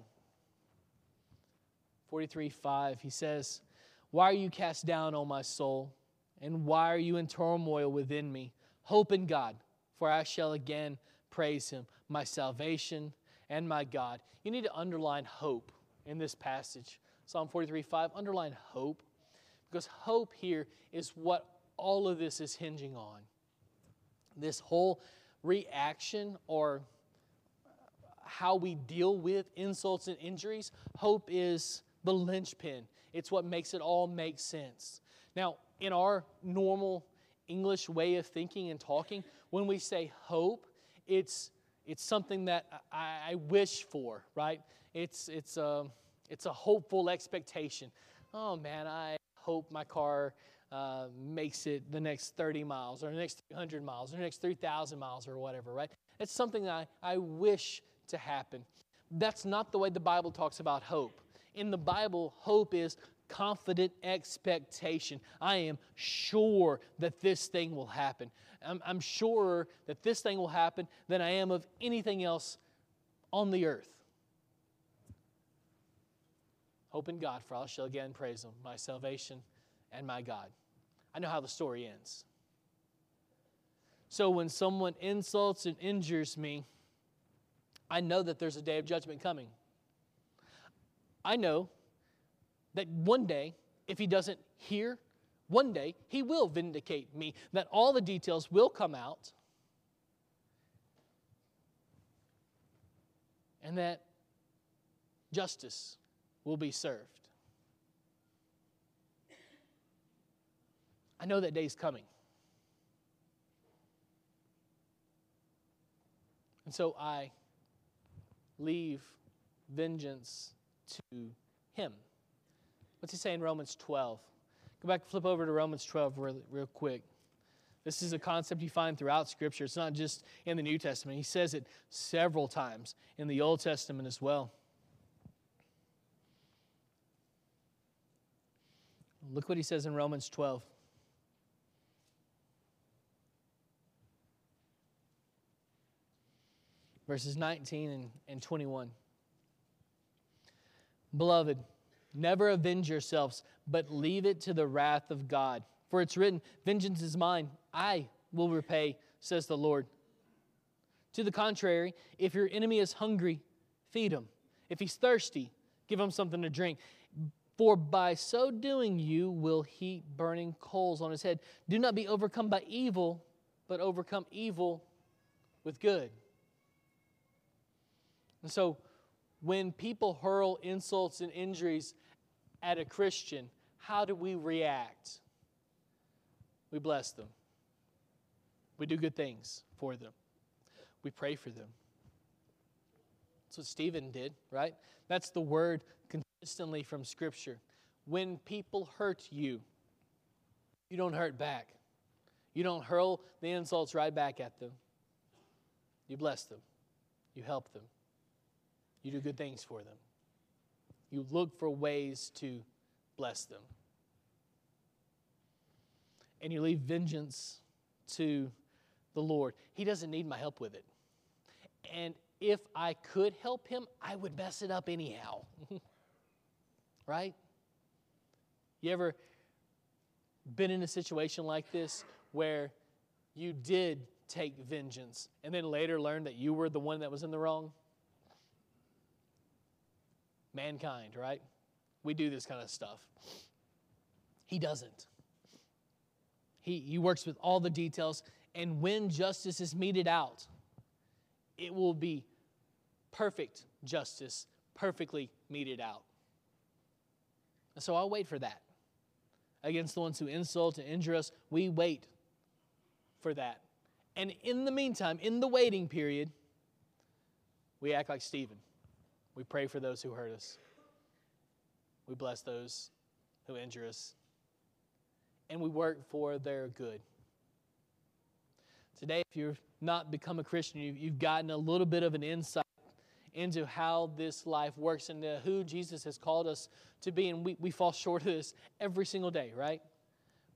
43 5, he says, Why are you cast down, O my soul? And why are you in turmoil within me? Hope in God, for I shall again praise Him, my salvation and my God. You need to underline hope in this passage. Psalm 43 5, underline hope. Because hope here is what all of this is hinging on. This whole reaction or how we deal with insults and injuries, hope is the linchpin. It's what makes it all make sense. Now, in our normal English way of thinking and talking, when we say hope, it's, it's something that I, I wish for, right? It's, it's, a, um, it's a hopeful expectation. Oh man, I hope my car uh, makes it the next 30 miles or the next 300 miles or the next 3,000 miles or whatever, right? It's something I, I wish to happen. That's not the way the Bible talks about hope. In the Bible, hope is confident expectation. I am sure that this thing will happen. I'm, I'm sure that this thing will happen than I am of anything else on the earth. Hope in God, for I shall again praise Him, my salvation and my God. I know how the story ends. So when someone insults and injures me, I know that there's a day of judgment coming. I know that one day, if he doesn't hear, one day he will vindicate me, that all the details will come out, and that justice will be served. I know that day is coming. And so I leave vengeance to him. What's he say in Romans 12? Go back, and flip over to Romans 12 real, real quick. This is a concept you find throughout Scripture. It's not just in the New Testament. He says it several times in the Old Testament as well. Look what he says in Romans 12. Verses 19 and, and 21. Beloved, never avenge yourselves, but leave it to the wrath of God. For it's written, Vengeance is mine, I will repay, says the Lord. To the contrary, if your enemy is hungry, feed him. If he's thirsty, give him something to drink. For by so doing, you will heap burning coals on his head. Do not be overcome by evil, but overcome evil with good. And so, when people hurl insults and injuries at a Christian, how do we react? We bless them, we do good things for them, we pray for them. That's what Stephen did, right? That's the word consistently from Scripture. When people hurt you, you don't hurt back. You don't hurl the insults right back at them. You bless them. You help them. You do good things for them. You look for ways to bless them. And you leave vengeance to the Lord. He doesn't need my help with it. And if I could help him, I would mess it up anyhow. right? You ever been in a situation like this where you did take vengeance and then later learned that you were the one that was in the wrong? Mankind, right? We do this kind of stuff. He doesn't. He, he works with all the details, and when justice is meted out, it will be perfect justice, perfectly meted out. And so I'll wait for that. Against the ones who insult and injure us, we wait for that. And in the meantime, in the waiting period, we act like Stephen. We pray for those who hurt us. We bless those who injure us. And we work for their good. Today, if you've not become a Christian, you've gotten a little bit of an insight into how this life works and uh, who Jesus has called us to be. And we, we fall short of this every single day, right?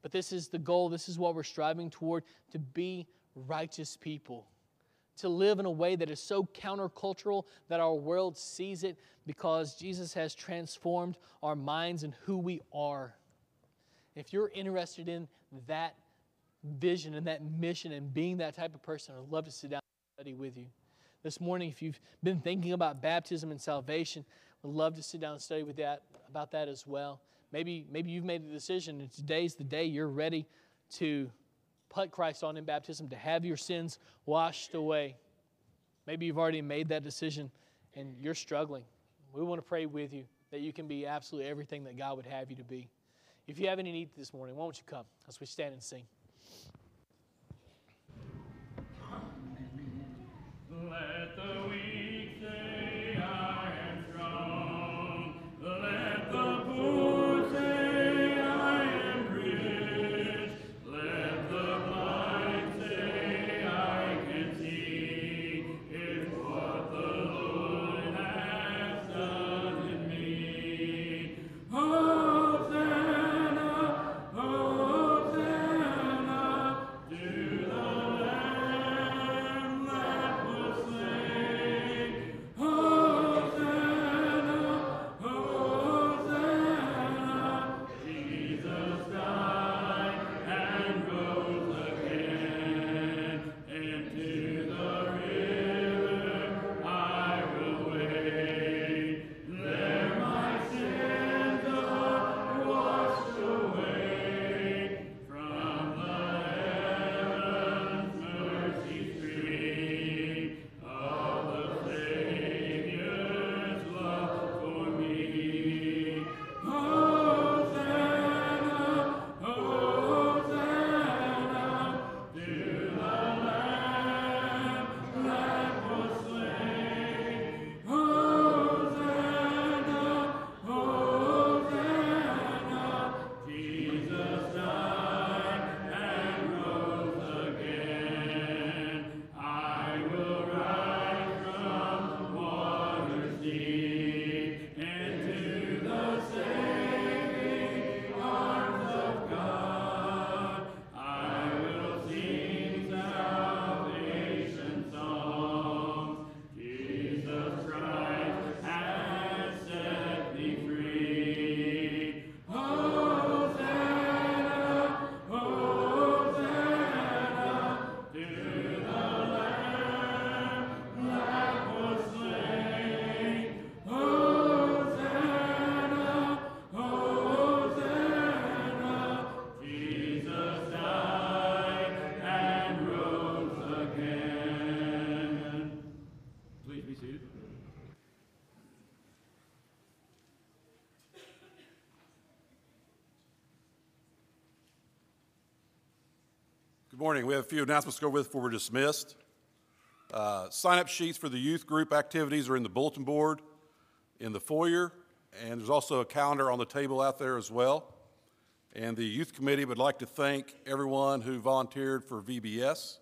But this is the goal. This is what we're striving toward to be righteous people, to live in a way that is so countercultural that our world sees it because Jesus has transformed our minds and who we are. If you're interested in that vision and that mission and being that type of person, I'd love to sit down and study with you. This morning, if you've been thinking about baptism and salvation, I'd love to sit down and study with that about that as well. Maybe, maybe you've made the decision, and today's the day you're ready to put Christ on in baptism, to have your sins washed away. Maybe you've already made that decision and you're struggling. We want to pray with you that you can be absolutely everything that God would have you to be. If you have any need this morning, why don't you come as we stand and sing? Let the morning. We have a few announcements to go with before we're dismissed. Uh, sign up sheets for the youth group activities are in the bulletin board in the foyer, and there's also a calendar on the table out there as well. And the youth committee would like to thank everyone who volunteered for VBS.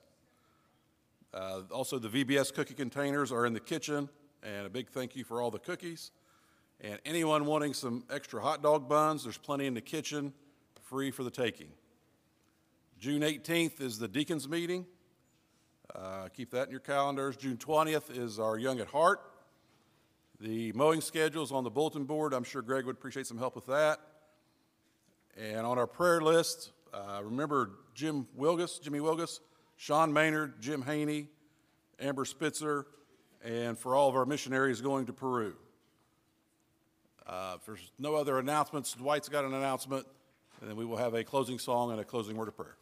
Uh, also, the VBS cookie containers are in the kitchen, and a big thank you for all the cookies. And anyone wanting some extra hot dog buns, there's plenty in the kitchen, free for the taking. June 18th is the deacons meeting. Uh, keep that in your calendars. June 20th is our Young at Heart. The mowing schedule is on the bulletin board. I'm sure Greg would appreciate some help with that. And on our prayer list, uh, remember Jim Wilgus, Jimmy Wilgus, Sean Maynard, Jim Haney, Amber Spitzer, and for all of our missionaries going to Peru. Uh, if there's no other announcements, Dwight's got an announcement, and then we will have a closing song and a closing word of prayer.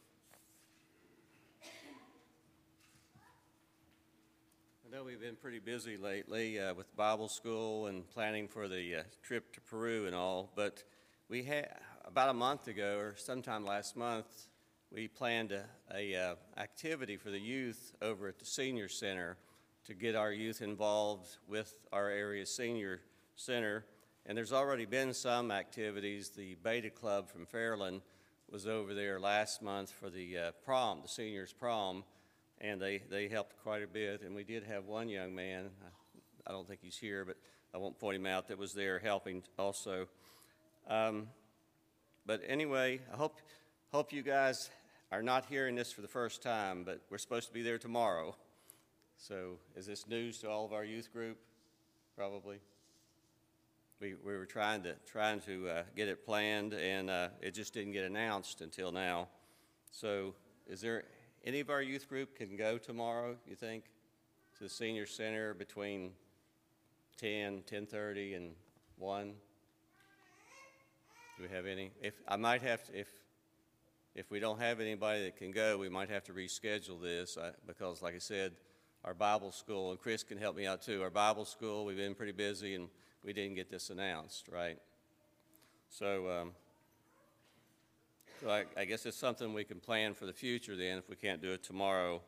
Know we've been pretty busy lately uh, with Bible school and planning for the uh, trip to Peru and all, but we had about a month ago or sometime last month, we planned a, a uh, activity for the youth over at the senior center to get our youth involved with our area senior center. And there's already been some activities. The Beta Club from Fairland was over there last month for the uh, prom, the seniors prom, and they, they helped quite a bit. And we did have one young man, I, I don't think he's here, but I won't point him out, that was there helping also. Um, but anyway, I hope, hope you guys are not hearing this for the first time, but we're supposed to be there tomorrow. So is this news to all of our youth group? Probably. We, we were trying to, trying to uh, get it planned, and uh, it just didn't get announced until now. So is there, any of our youth group can go tomorrow, you think, to the senior center between 10, 10:30, and 1? Do we have any? If, I might have to, if, if we don't have anybody that can go, we might have to reschedule this, uh, because like I said, our Bible school, and Chris can help me out too, our Bible school, we've been pretty busy, and we didn't get this announced, right? So, um, so I, I guess it's something we can plan for the future then, if we can't do it tomorrow.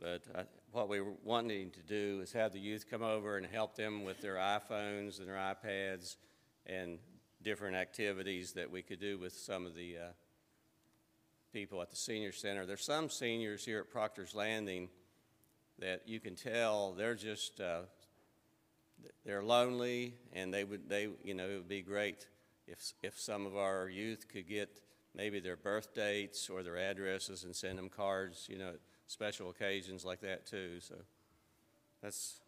But I, what we were wanting to do is have the youth come over and help them with their iPhones and their iPads and different activities that we could do with some of the uh, people at the senior center. There's some seniors here at Proctor's Landing that you can tell they're just uh, they're lonely, and they would they you know it would be great if if some of our youth could get maybe their birth dates or their addresses and send them cards, you know, special occasions like that too. So that's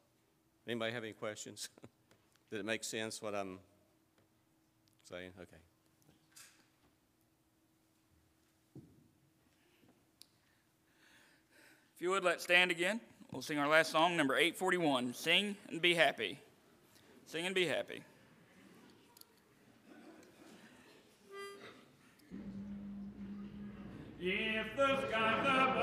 anybody have any questions? Did it make sense what I'm saying? Okay. If you would, let's stand again. We'll sing our last song, number 841 Sing and Be Happy. Sing and Be Happy. If the skies above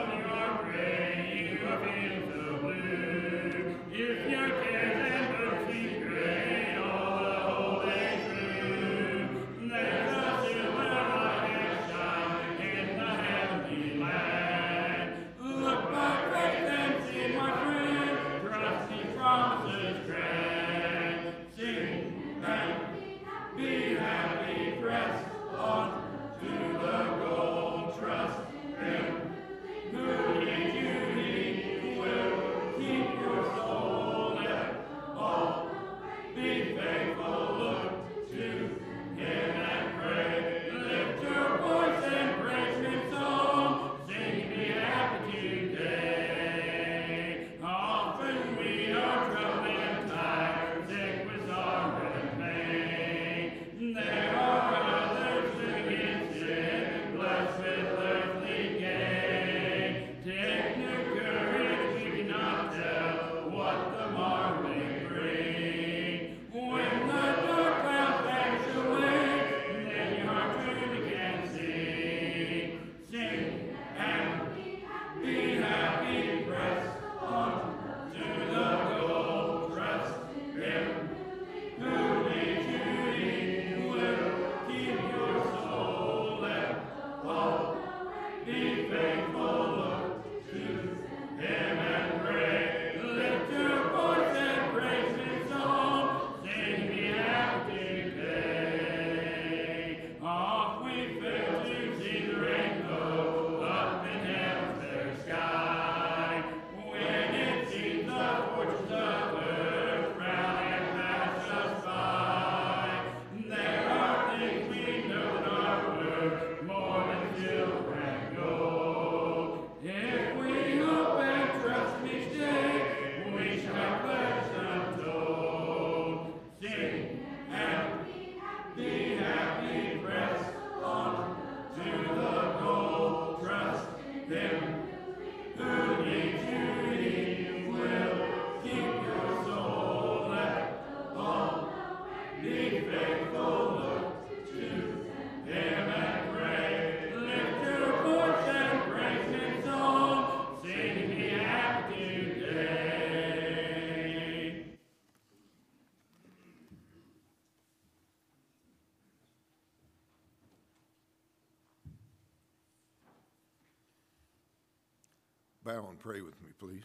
pray with me, please.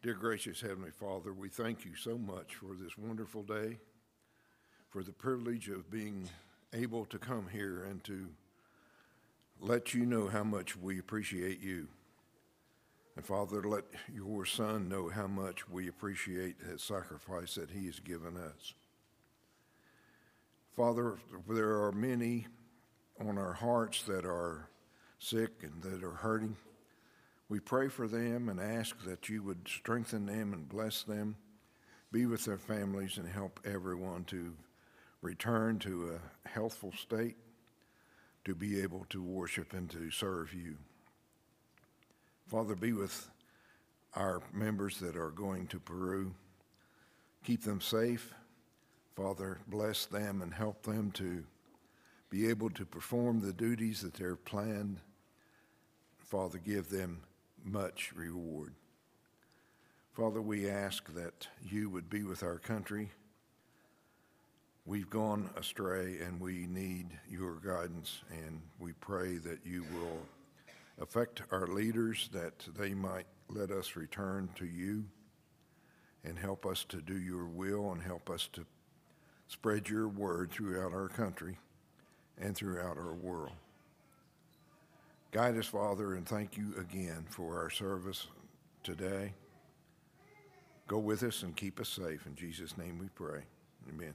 Dear gracious Heavenly Father, we thank you so much for this wonderful day, for the privilege of being able to come here and to let you know how much we appreciate you. And Father, let your Son know how much we appreciate that sacrifice that he has given us. Father, there are many on our hearts that are sick and that are hurting. We pray for them and ask that you would strengthen them and bless them, be with their families, and help everyone to return to a healthful state, to be able to worship and to serve you. Father, be with our members that are going to Peru. Keep them safe. Father, bless them and help them to be able to perform the duties that they're planned. Father, give them much reward. Father, we ask that you would be with our country. We've gone astray and we need your guidance, and we pray that you will affect our leaders that they might let us return to you and help us to do your will and help us to spread your word throughout our country and throughout our world. Guide us, Father, and thank you again for our service today. Go with us and keep us safe. In Jesus' name we pray. Amen.